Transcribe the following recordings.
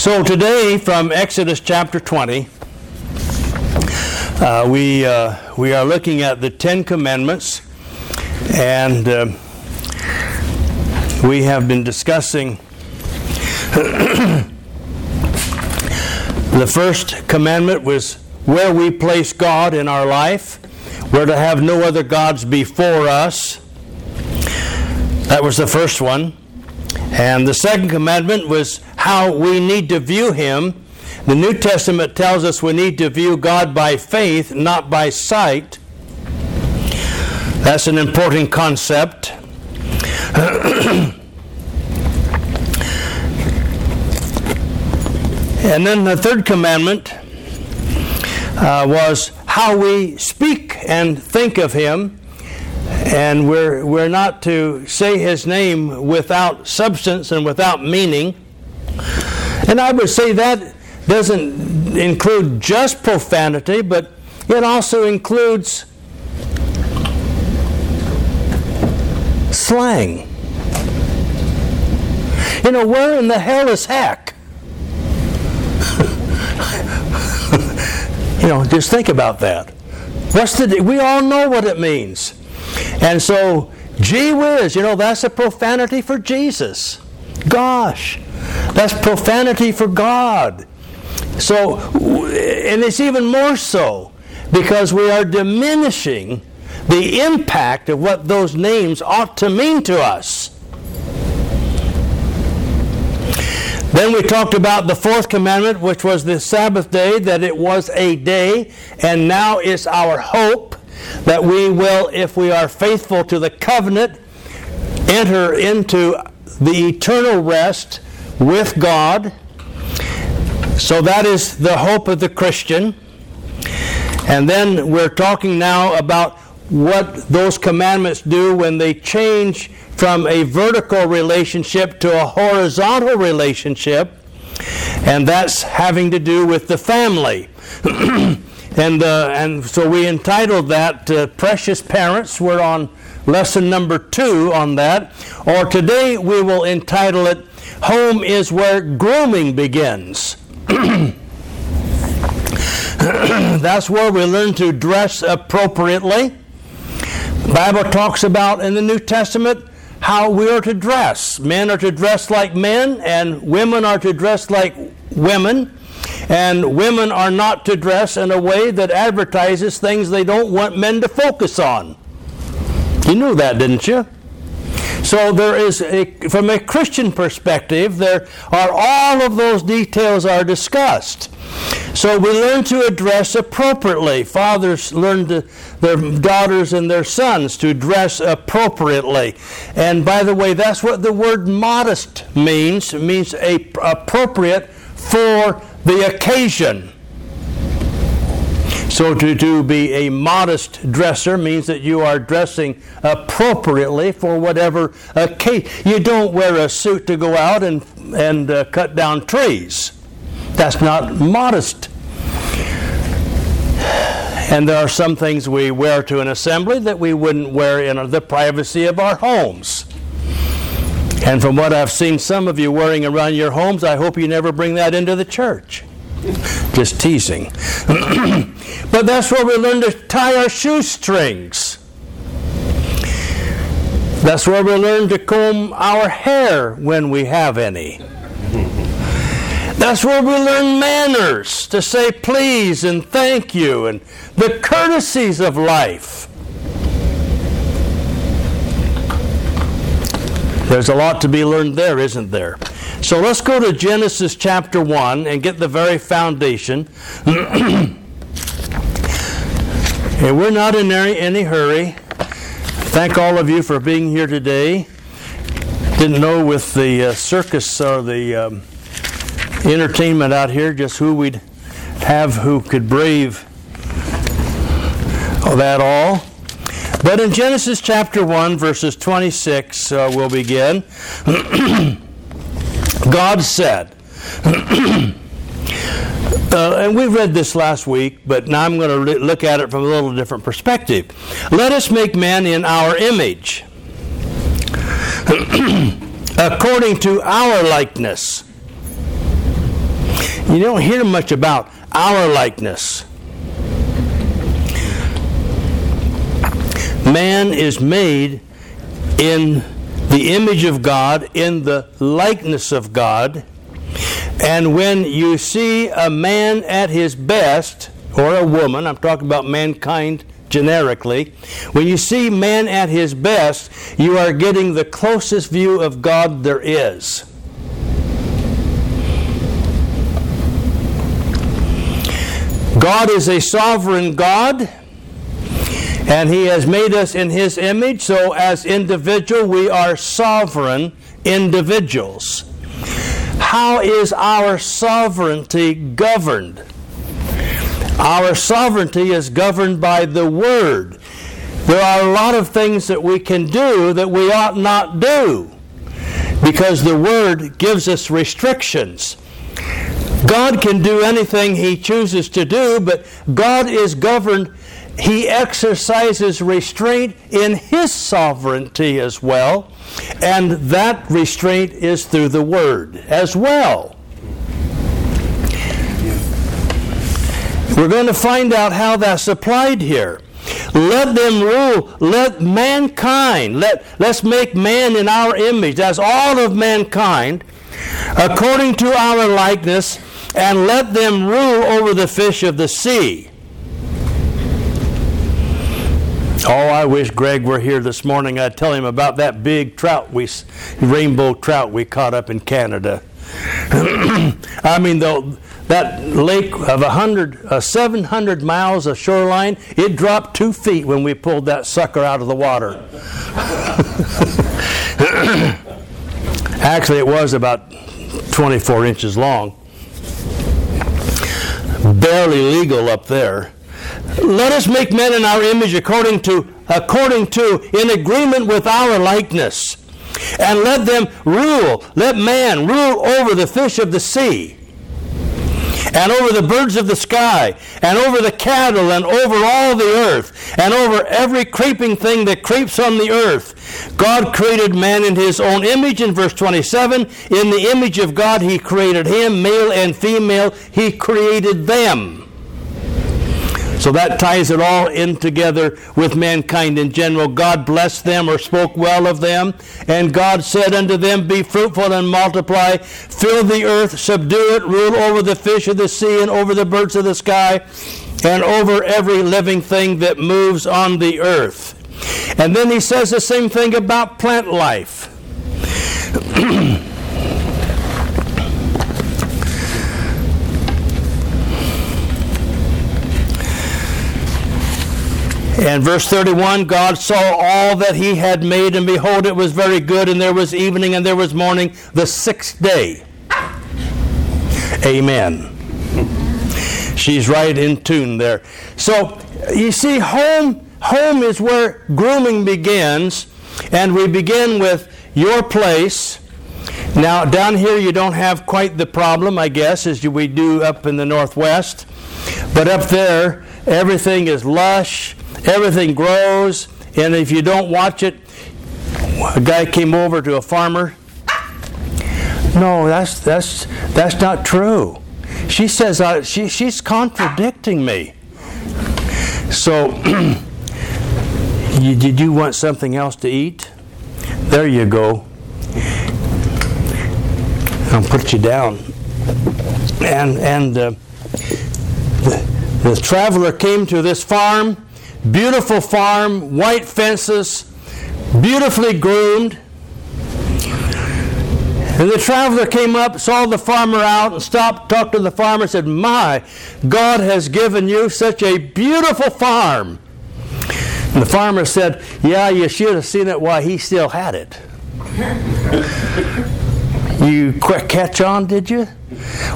So today, from Exodus chapter 20, uh, we, uh, we are looking at the Ten Commandments, and uh, we have been discussing the first commandment was where we place God in our life. We're to have no other gods before us. That was the first one. And the second commandment was how we need to view Him. The New Testament tells us we need to view God by faith, not by sight. That's an important concept. and then the third commandment uh, was how we speak and think of Him and we're, we're not to say his name without substance and without meaning. And I would say that doesn't include just profanity, but it also includes slang. You know, where in the hell is heck? you know, just think about that. What's the? We all know what it means. And so, gee whiz, you know, that's a profanity for Jesus. Gosh, that's profanity for God. So, and it's even more so because we are diminishing the impact of what those names ought to mean to us. Then we talked about the fourth commandment, which was the Sabbath day, that it was a day, and now it's our hope that we will, if we are faithful to the covenant, enter into the eternal rest with God. So that is the hope of the Christian. And then we're talking now about what those commandments do when they change from a vertical relationship to a horizontal relationship. And that's having to do with the family. And, uh, and so we entitled that uh, Precious Parents. We're on lesson number two on that. Or today we will entitle it Home is Where Grooming Begins. That's where we learn to dress appropriately. The Bible talks about in the New Testament how we are to dress. Men are to dress like men, and women are to dress like women. And women are not to dress in a way that advertises things they don't want men to focus on. You knew that, didn't you? So there is a, from a Christian perspective, there are all of those details are discussed. So we learn to address appropriately. Fathers learn to, their daughters and their sons to dress appropriately. And by the way, that's what the word modest means. It means a, appropriate for the occasion. So, to, to be a modest dresser means that you are dressing appropriately for whatever occasion. You don't wear a suit to go out and, and uh, cut down trees. That's not modest. And there are some things we wear to an assembly that we wouldn't wear in the privacy of our homes. And from what I've seen some of you wearing around your homes, I hope you never bring that into the church. Just teasing. but that's where we learn to tie our shoestrings. That's where we learn to comb our hair when we have any. That's where we learn manners, to say please and thank you, and the courtesies of life. There's a lot to be learned there, isn't there? So let's go to Genesis chapter 1 and get the very foundation. and we're not in any, any hurry. Thank all of you for being here today. Didn't know with the uh, circus or the um, entertainment out here just who we'd have who could brave that all. But in Genesis chapter 1, verses 26, uh, we'll begin. God said, uh, and we read this last week, but now I'm going to look at it from a little different perspective. Let us make man in our image, according to our likeness. You don't hear much about our likeness. Man is made in the image of God, in the likeness of God. And when you see a man at his best, or a woman, I'm talking about mankind generically, when you see man at his best, you are getting the closest view of God there is. God is a sovereign God, and He has made us in His image, so as individual, we are sovereign individuals. How is our sovereignty governed? Our sovereignty is governed by the Word. There are a lot of things that we can do that we ought not do because the Word gives us restrictions. God can do anything He chooses to do, but God is governed. He exercises restraint in His sovereignty as well, and that restraint is through the Word as well. We're going to find out how that's applied here. Let them rule. Let mankind, let, let's make man in our image. That's all of mankind, according to our likeness, and let them rule over the fish of the sea. Oh, I wish Greg were here this morning. I'd tell him about that big trout we, rainbow trout we caught up in Canada. I mean, though that lake of 100, uh, 700 miles of shoreline, it dropped two feet when we pulled that sucker out of the water. Actually, it was about 24 inches long. Barely legal up there. Let us make men in our image according to, according to, in agreement with our likeness. And let them rule, let man rule over the fish of the sea and over the birds of the sky, and over the cattle, and over all the earth, and over every creeping thing that creeps on the earth. God created man in his own image, in verse 27. In the image of God, he created him, male and female, he created them. So that ties it all in together with mankind in general. God blessed them or spoke well of them. And God said unto them, Be fruitful and multiply, fill the earth, subdue it, rule over the fish of the sea and over the birds of the sky and over every living thing that moves on the earth. And then he says the same thing about plant life. And verse 31 God saw all that he had made, and behold, it was very good, and there was evening and there was morning, the sixth day. Amen. She's right in tune there. So you see, home home is where grooming begins, and we begin with your place. Now, down here, you don't have quite the problem, I guess, as we do up in the Northwest. But up there, everything is lush, everything grows, and if you don't watch it, a guy came over to a farmer. No, that's that's that's not true. She says uh, she she's contradicting me. So, you, did you want something else to eat? There you go. I'll put you down. And and uh, the, the traveler came to this farm Beautiful farm, white fences, beautifully groomed. And the traveler came up, saw the farmer out, and stopped, talked to the farmer, said, My, God has given you such a beautiful farm. And the farmer said, Yeah, you should have seen it while he still had it. you quick catch on, did you?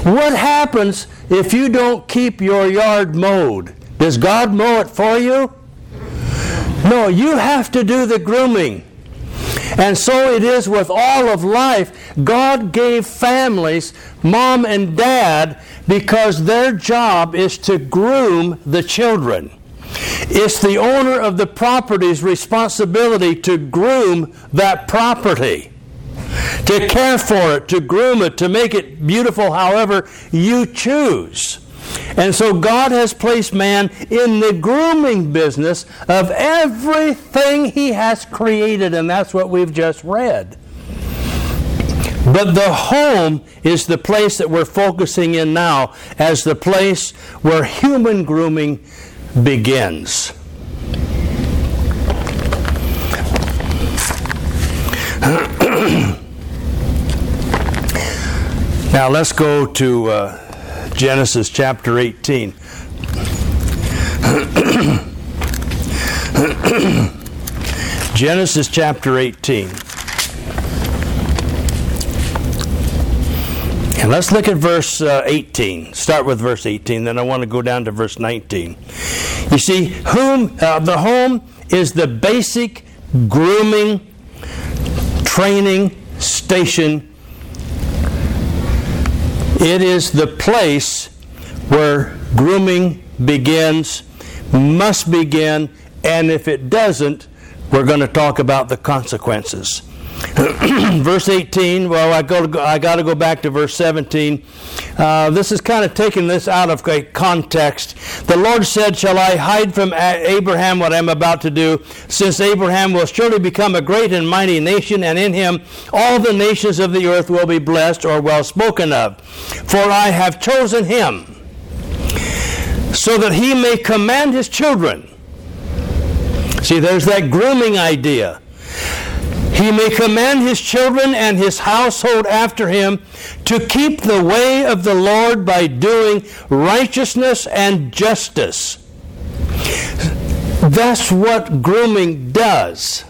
What happens if you don't keep your yard mowed? Does God mow it for you? No, you have to do the grooming. And so it is with all of life. God gave families, mom and dad, because their job is to groom the children. It's the owner of the property's responsibility to groom that property. to care for it, to groom it, to make it beautiful however you choose. And so God has placed man in the grooming business of everything he has created, and that's what we've just read. But the home is the place that we're focusing in now as the place where human grooming begins. now let's go to uh, Genesis chapter 18. Genesis chapter 18. And let's look at verse uh, 18. Start with verse 18, then I want to go down to verse 19. You see, whom uh, the home is the basic grooming, training station. It is the place where grooming begins, must begin, and if it doesn't, we're going to talk about the consequences. verse 18, well, I, go to, I got to go back to verse 17. Uh, this is kind of taking this out of context. The Lord said, Shall I hide from Abraham what I'm about to do, since Abraham will surely become a great and mighty nation, and in him all the nations of the earth will be blessed or well spoken of. For I have chosen him, so that he may command his children. See, there's that grooming idea he may command his children and his household after him to keep the way of the Lord by doing righteousness and justice. That's what grooming does.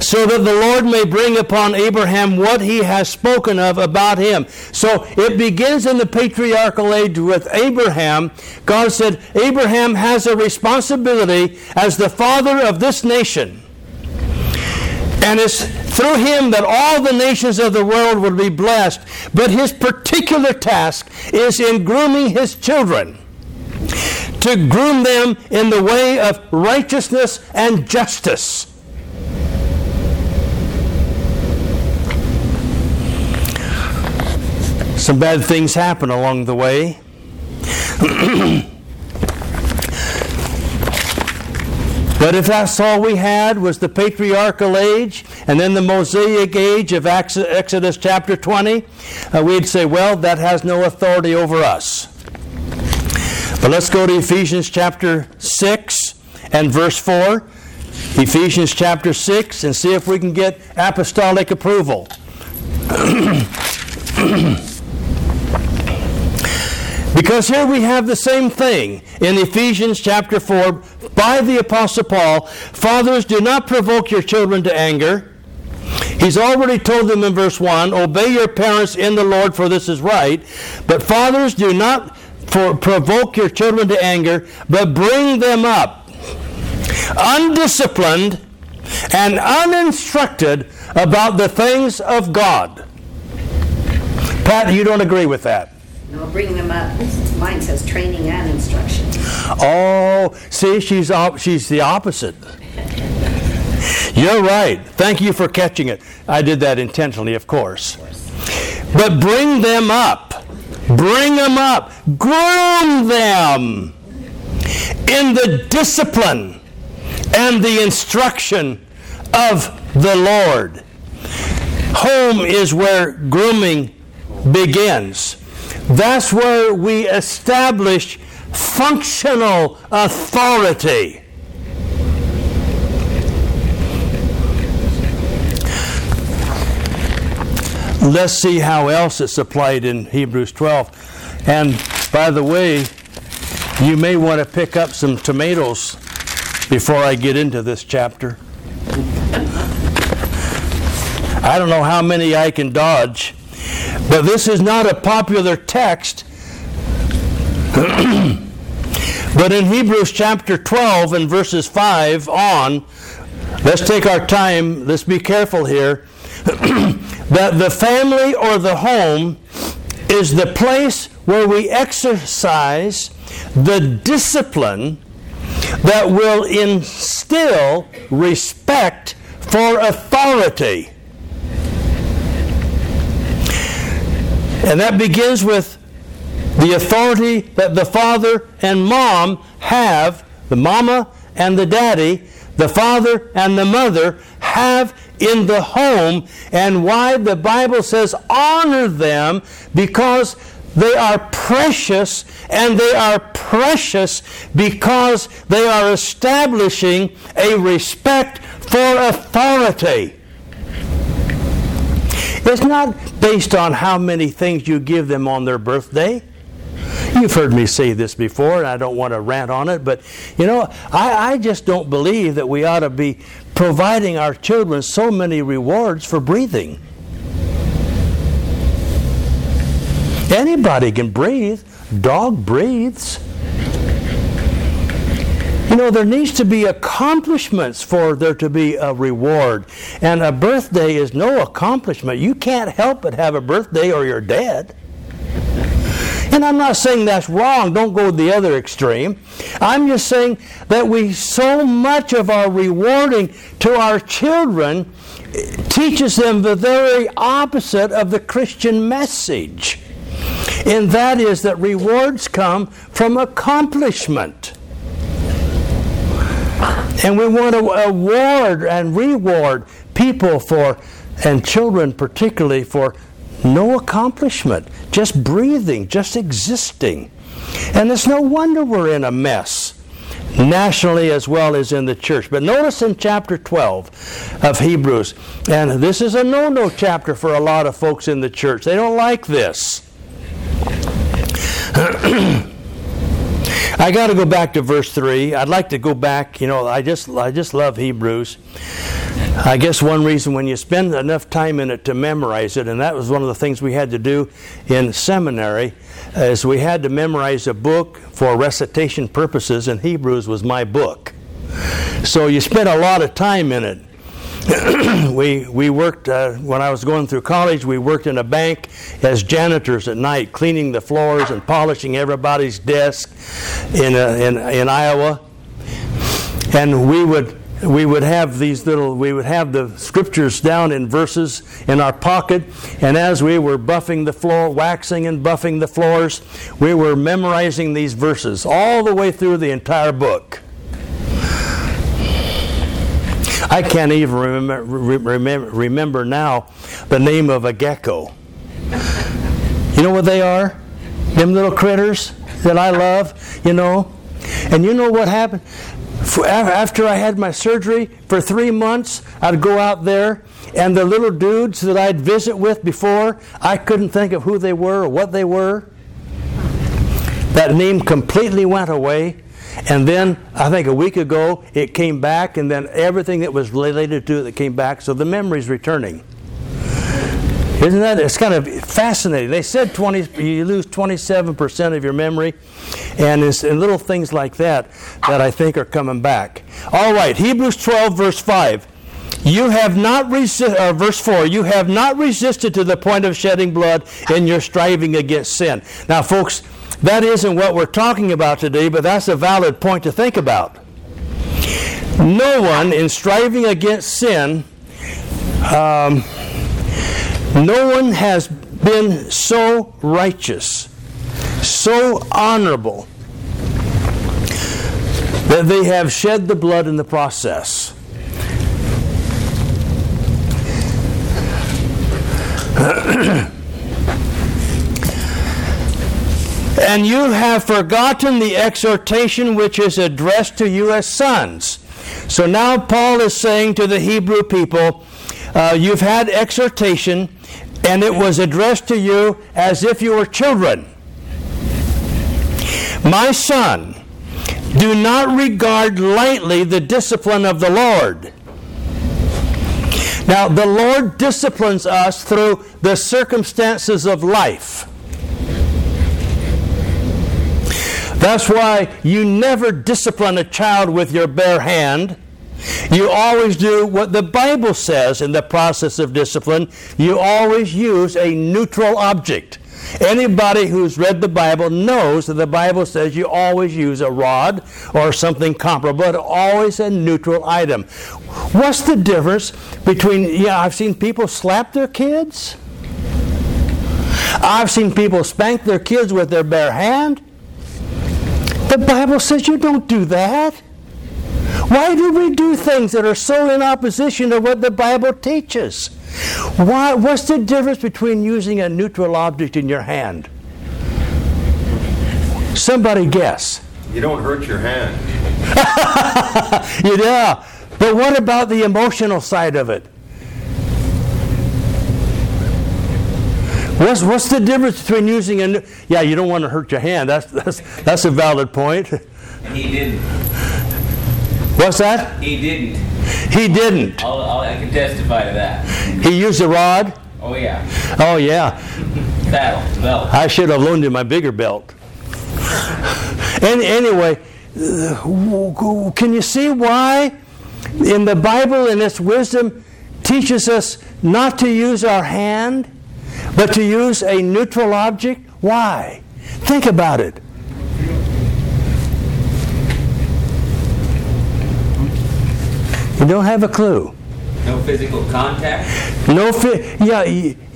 So that the Lord may bring upon Abraham what he has spoken of about him. So it begins in the patriarchal age with Abraham. God said, Abraham has a responsibility as the father of this nation. And it's through him that all the nations of the world will be blessed. But his particular task is in grooming his children to groom them in the way of righteousness and justice. Some bad things happen along the way. But if that's all we had was the patriarchal age and then the Mosaic age of Exodus chapter 20, uh, we'd say, well, that has no authority over us. But let's go to Ephesians chapter 6 and verse 4. Ephesians chapter 6 and see if we can get apostolic approval. Because here we have the same thing in Ephesians chapter 4 by the Apostle Paul Fathers, do not provoke your children to anger. He's already told them in verse 1 Obey your parents in the Lord, for this is right. But fathers, do not for, provoke your children to anger, but bring them up undisciplined and uninstructed about the things of God. Pat, you don't agree with that? No, bring them up. Mine says training and instruction. Oh, see, she's op- she's the opposite. You're right. Thank you for catching it. I did that intentionally, of course. But bring them up. Bring them up. Groom them in the discipline and the instruction of the Lord. Home is where grooming begins. That's where we establish functional authority. Let's see how else it's applied in Hebrews 12. And by the way, you may want to pick up some tomatoes before I get into this chapter. I don't know how many I can dodge. But this is not a popular text. but in Hebrews chapter 12 and verses 5 on, let's take our time, let's be careful here, that the family or the home is the place where we exercise the discipline that will instill respect for authority. And that begins with the authority that the father and mom have, the mama and the daddy, the father and the mother have in the home, and why the Bible says honor them because they are precious, and they are precious because they are establishing a respect for authority. It's not based on how many things you give them on their birthday. You've heard me say this before, and I don't want to rant on it, but you know, I, I just don't believe that we ought to be providing our children so many rewards for breathing. Anybody can breathe. Dog breathes. You know, there needs to be accomplishments for there to be a reward. And a birthday is no accomplishment. You can't help but have a birthday or you're dead. And I'm not saying that's wrong. Don't go the other extreme. I'm just saying that we, so much of our rewarding to our children teaches them the very opposite of the Christian message. And that is that rewards come from accomplishment. And we want to award and reward people for, and children particularly, for no accomplishment, just breathing, just existing. And it's no wonder we're in a mess, nationally as well as in the church. But notice in chapter 12 of Hebrews, and this is a no no chapter for a lot of folks in the church. They don't like this. I got to go back to verse 3. I'd like to go back, you know, I just I just love Hebrews. I guess one reason when you spend enough time in it to memorize it, and that was one of the things we had to do in seminary, is we had to memorize a book for recitation purposes, and Hebrews was my book. So you spent a lot of time in it. we we worked uh, when I was going through college. We worked in a bank as janitors at night, cleaning the floors and polishing everybody's desk in uh, in in Iowa. And we would we would have these little we would have the scriptures down in verses in our pocket and as we were buffing the floor waxing and buffing the floors we were memorizing these verses all the way through the entire book i can't even remember, remember, remember now the name of a gecko you know what they are them little critters that i love you know and you know what happened after I had my surgery for three months, I'd go out there, and the little dudes that I'd visit with before, I couldn't think of who they were or what they were. That name completely went away. And then I think a week ago it came back, and then everything that was related to it that came back. So the memory's returning. Isn't that? It's kind of fascinating. They said 20, you lose 27% of your memory, and it's and little things like that that I think are coming back. All right, Hebrews 12, verse 5. You have not resisted, uh, verse 4, you have not resisted to the point of shedding blood in your striving against sin. Now, folks, that isn't what we're talking about today, but that's a valid point to think about. No one in striving against sin um, no one has been so righteous, so honorable, that they have shed the blood in the process. and you have forgotten the exhortation which is addressed to you as sons. So now Paul is saying to the Hebrew people, uh, you've had exhortation, and it was addressed to you as if you were children. My son, do not regard lightly the discipline of the Lord. Now, the Lord disciplines us through the circumstances of life. That's why you never discipline a child with your bare hand. You always do what the Bible says in the process of discipline. You always use a neutral object, Anybody who's read the Bible knows that the Bible says you always use a rod or something comparable, but always a neutral item. What's the difference between, yeah, I've seen people slap their kids. I've seen people spank their kids with their bare hand. The Bible says you don't do that. Why do we do things that are so in opposition to what the Bible teaches? Why, what's the difference between using a neutral object in your hand? Somebody guess. You don't hurt your hand. yeah, but what about the emotional side of it? What's, what's the difference between using a yeah you don't want to hurt your hand that's that's that's a valid point. He didn't. What's that? He didn't. He didn't. I'll, I'll, I can testify to that. He used a rod. Oh yeah, Oh yeah, saddle, belt. I should have loaned him my bigger belt. And anyway, can you see why in the Bible in its wisdom teaches us not to use our hand, but to use a neutral object? Why? Think about it. You don't have a clue. No physical contact. No, fi- yeah,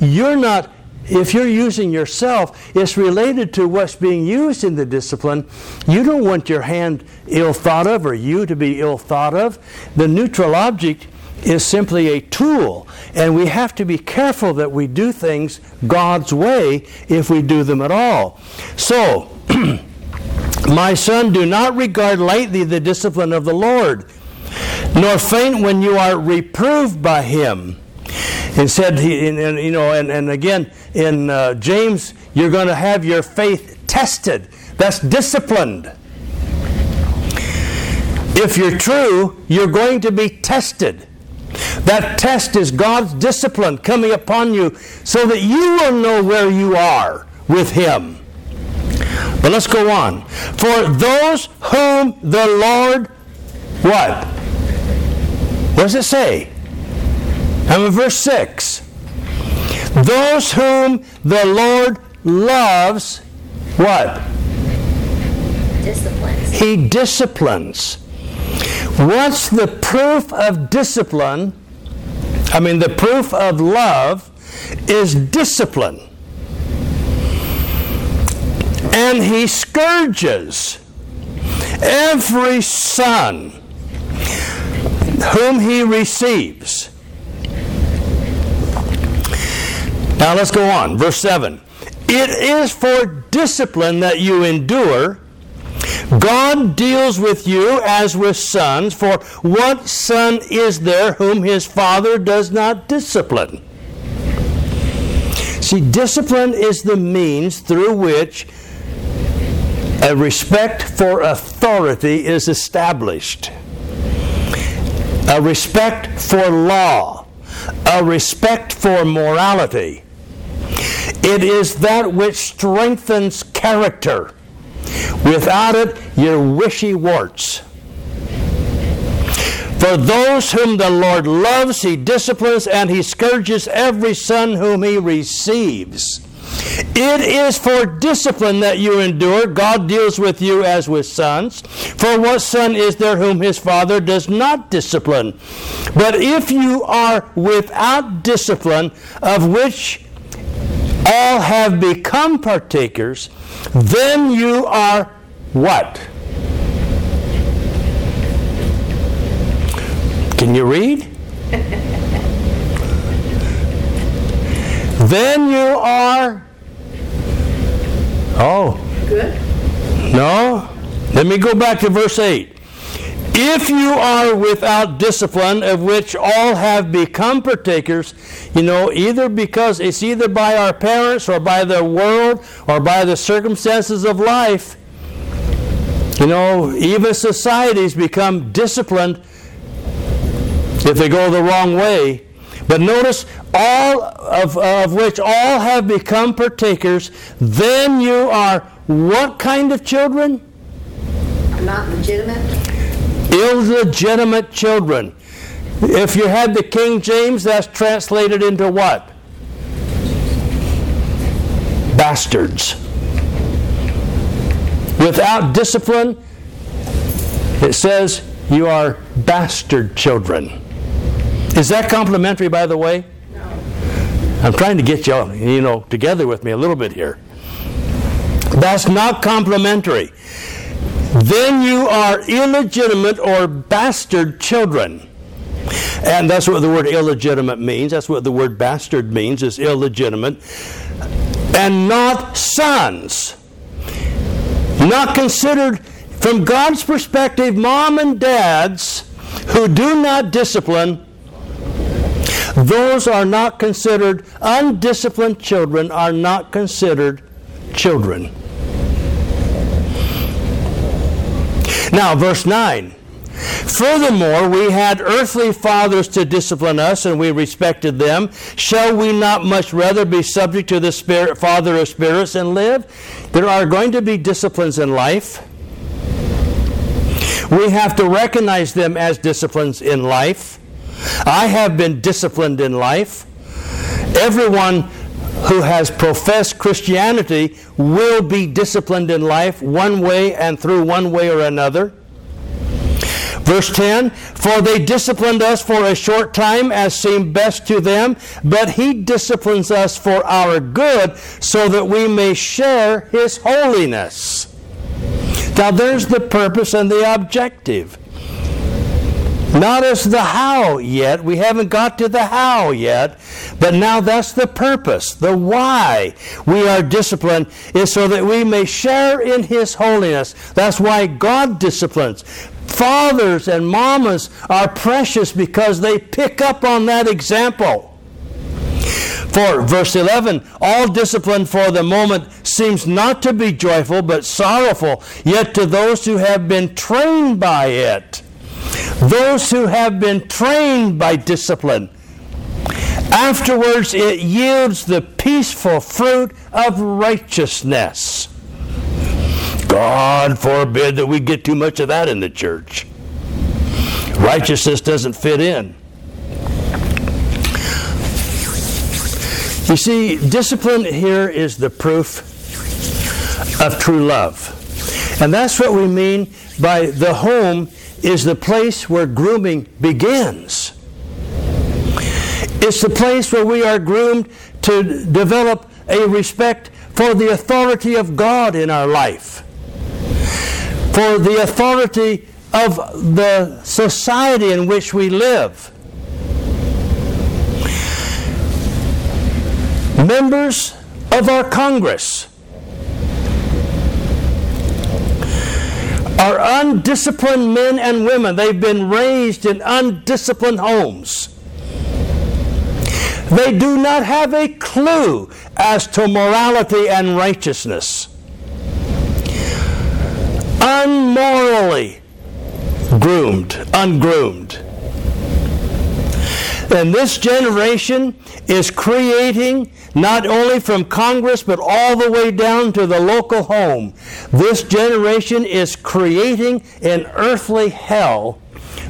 you're not. If you're using yourself, it's related to what's being used in the discipline. You don't want your hand ill thought of or you to be ill thought of. The neutral object is simply a tool, and we have to be careful that we do things God's way if we do them at all. So, my son, do not regard lightly the discipline of the Lord nor faint when you are reproved by him. And said, and, and, you know, and, and again in uh, James, you're going to have your faith tested. That's disciplined. If you're true, you're going to be tested. That test is God's discipline coming upon you so that you will know where you are with Him. But let's go on. For those whom the Lord, what? What does it say? I'm in verse 6. Those whom the Lord loves, what? Disciplines. He disciplines. What's the proof of discipline? I mean, the proof of love is discipline. And he scourges every son whom he receives. Now let's go on. Verse 7. It is for discipline that you endure. God deals with you as with sons, for what son is there whom his father does not discipline? See, discipline is the means through which a respect for authority is established, a respect for law, a respect for morality. It is that which strengthens character. Without it, you're wishy warts. For those whom the Lord loves, he disciplines, and he scourges every son whom he receives. It is for discipline that you endure. God deals with you as with sons. For what son is there whom his father does not discipline? But if you are without discipline, of which all have become partakers, then you are what? Can you read? then you are. Oh, Good. no. Let me go back to verse 8. If you are without discipline, of which all have become partakers, you know, either because it's either by our parents or by the world or by the circumstances of life, you know, even societies become disciplined if they go the wrong way. But notice, all of, of which all have become partakers, then you are what kind of children? Not legitimate. Illegitimate children. If you had the King James, that's translated into what? bastards. Without discipline, it says you are bastard children. Is that complimentary, by the way? No. I'm trying to get you, you know, together with me a little bit here. That's not complimentary. Then you are illegitimate or bastard children. And that's what the word illegitimate means. That's what the word bastard means, is illegitimate. And not sons not considered from God's perspective, mom and dads who do not discipline, those are not considered, undisciplined children are not considered children. Now, verse 9. Furthermore, we had earthly fathers to discipline us, and we respected them. Shall we not much rather be subject to the Spirit, Father of spirits and live? There are going to be disciplines in life. We have to recognize them as disciplines in life. I have been disciplined in life. Everyone who has professed Christianity will be disciplined in life one way and through one way or another. Verse 10 For they disciplined us for a short time as seemed best to them, but he disciplines us for our good so that we may share his holiness. Now there's the purpose and the objective. Not as the how yet. We haven't got to the how yet. But now that's the purpose. The why we are disciplined is so that we may share in His holiness. That's why God disciplines. Fathers and mamas are precious because they pick up on that example. For verse 11, all discipline for the moment seems not to be joyful but sorrowful, yet to those who have been trained by it, those who have been trained by discipline, afterwards it yields the peaceful fruit of righteousness. God forbid that we get too much of that in the church. Righteousness doesn't fit in. You see, discipline here is the proof of true love. And that's what we mean by the home is the place where grooming begins. It's the place where we are groomed to develop a respect for the authority of God in our life for the authority of the society in which we live. Members of our Congress are undisciplined men and women. They've been raised in undisciplined homes. They do not have a clue as to morality and righteousness unmorally groomed, ungroomed. And this generation is creating, not only from Congress, but all the way down to the local home, this generation is creating an earthly hell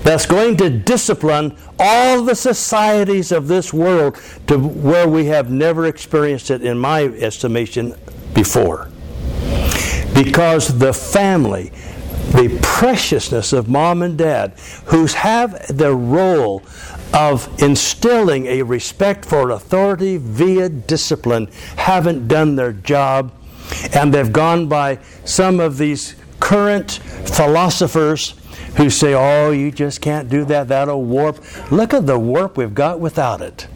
that's going to discipline all the societies of this world to where we have never experienced it, in my estimation, before. Because the family, the preciousness of mom and dad, who have the role of instilling a respect for authority via discipline, haven't done their job. And they've gone by some of these current philosophers who say, oh, you just can't do that, that'll warp. Look at the warp we've got without it.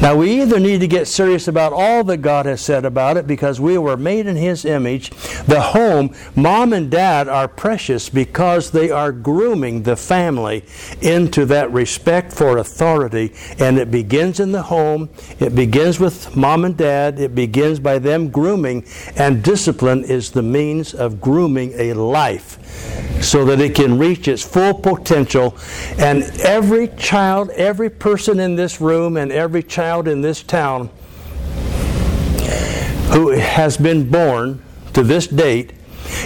Now, we either need to get serious about all that God has said about it because we were made in His image. The home, mom and dad are precious because they are grooming the family into that respect for authority. And it begins in the home, it begins with mom and dad, it begins by them grooming, and discipline is the means of grooming a life so that it can reach its full potential. And every child, every person in this room, and every child in this town who has been born to this date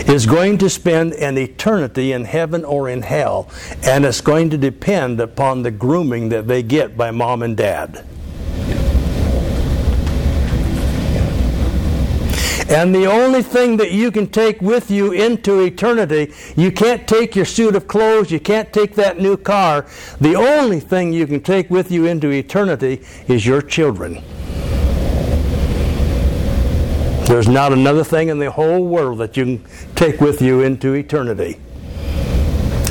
is going to spend an eternity in heaven or in hell. And it's going to depend upon the grooming that they get by mom and dad. And the only thing that you can take with you into eternity, you can't take your suit of clothes, you can't take that new car. The only thing you can take with you into eternity is your children. There's not another thing in the whole world that you can take with you into eternity.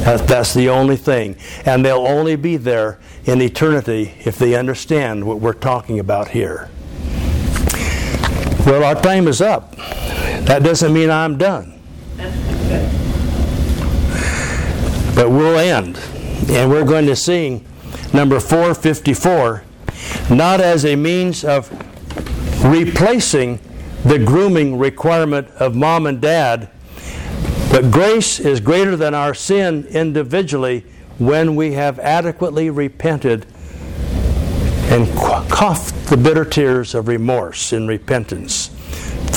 That's the only thing. And they'll only be there in eternity if they understand what we're talking about here. Well, our time is up. That doesn't mean I'm done. But we'll end. And we're going to sing number 454, not as a means of replacing the grooming requirement of mom and dad, but grace is greater than our sin individually when we have adequately repented and coughed the bitter tears of remorse in repentance.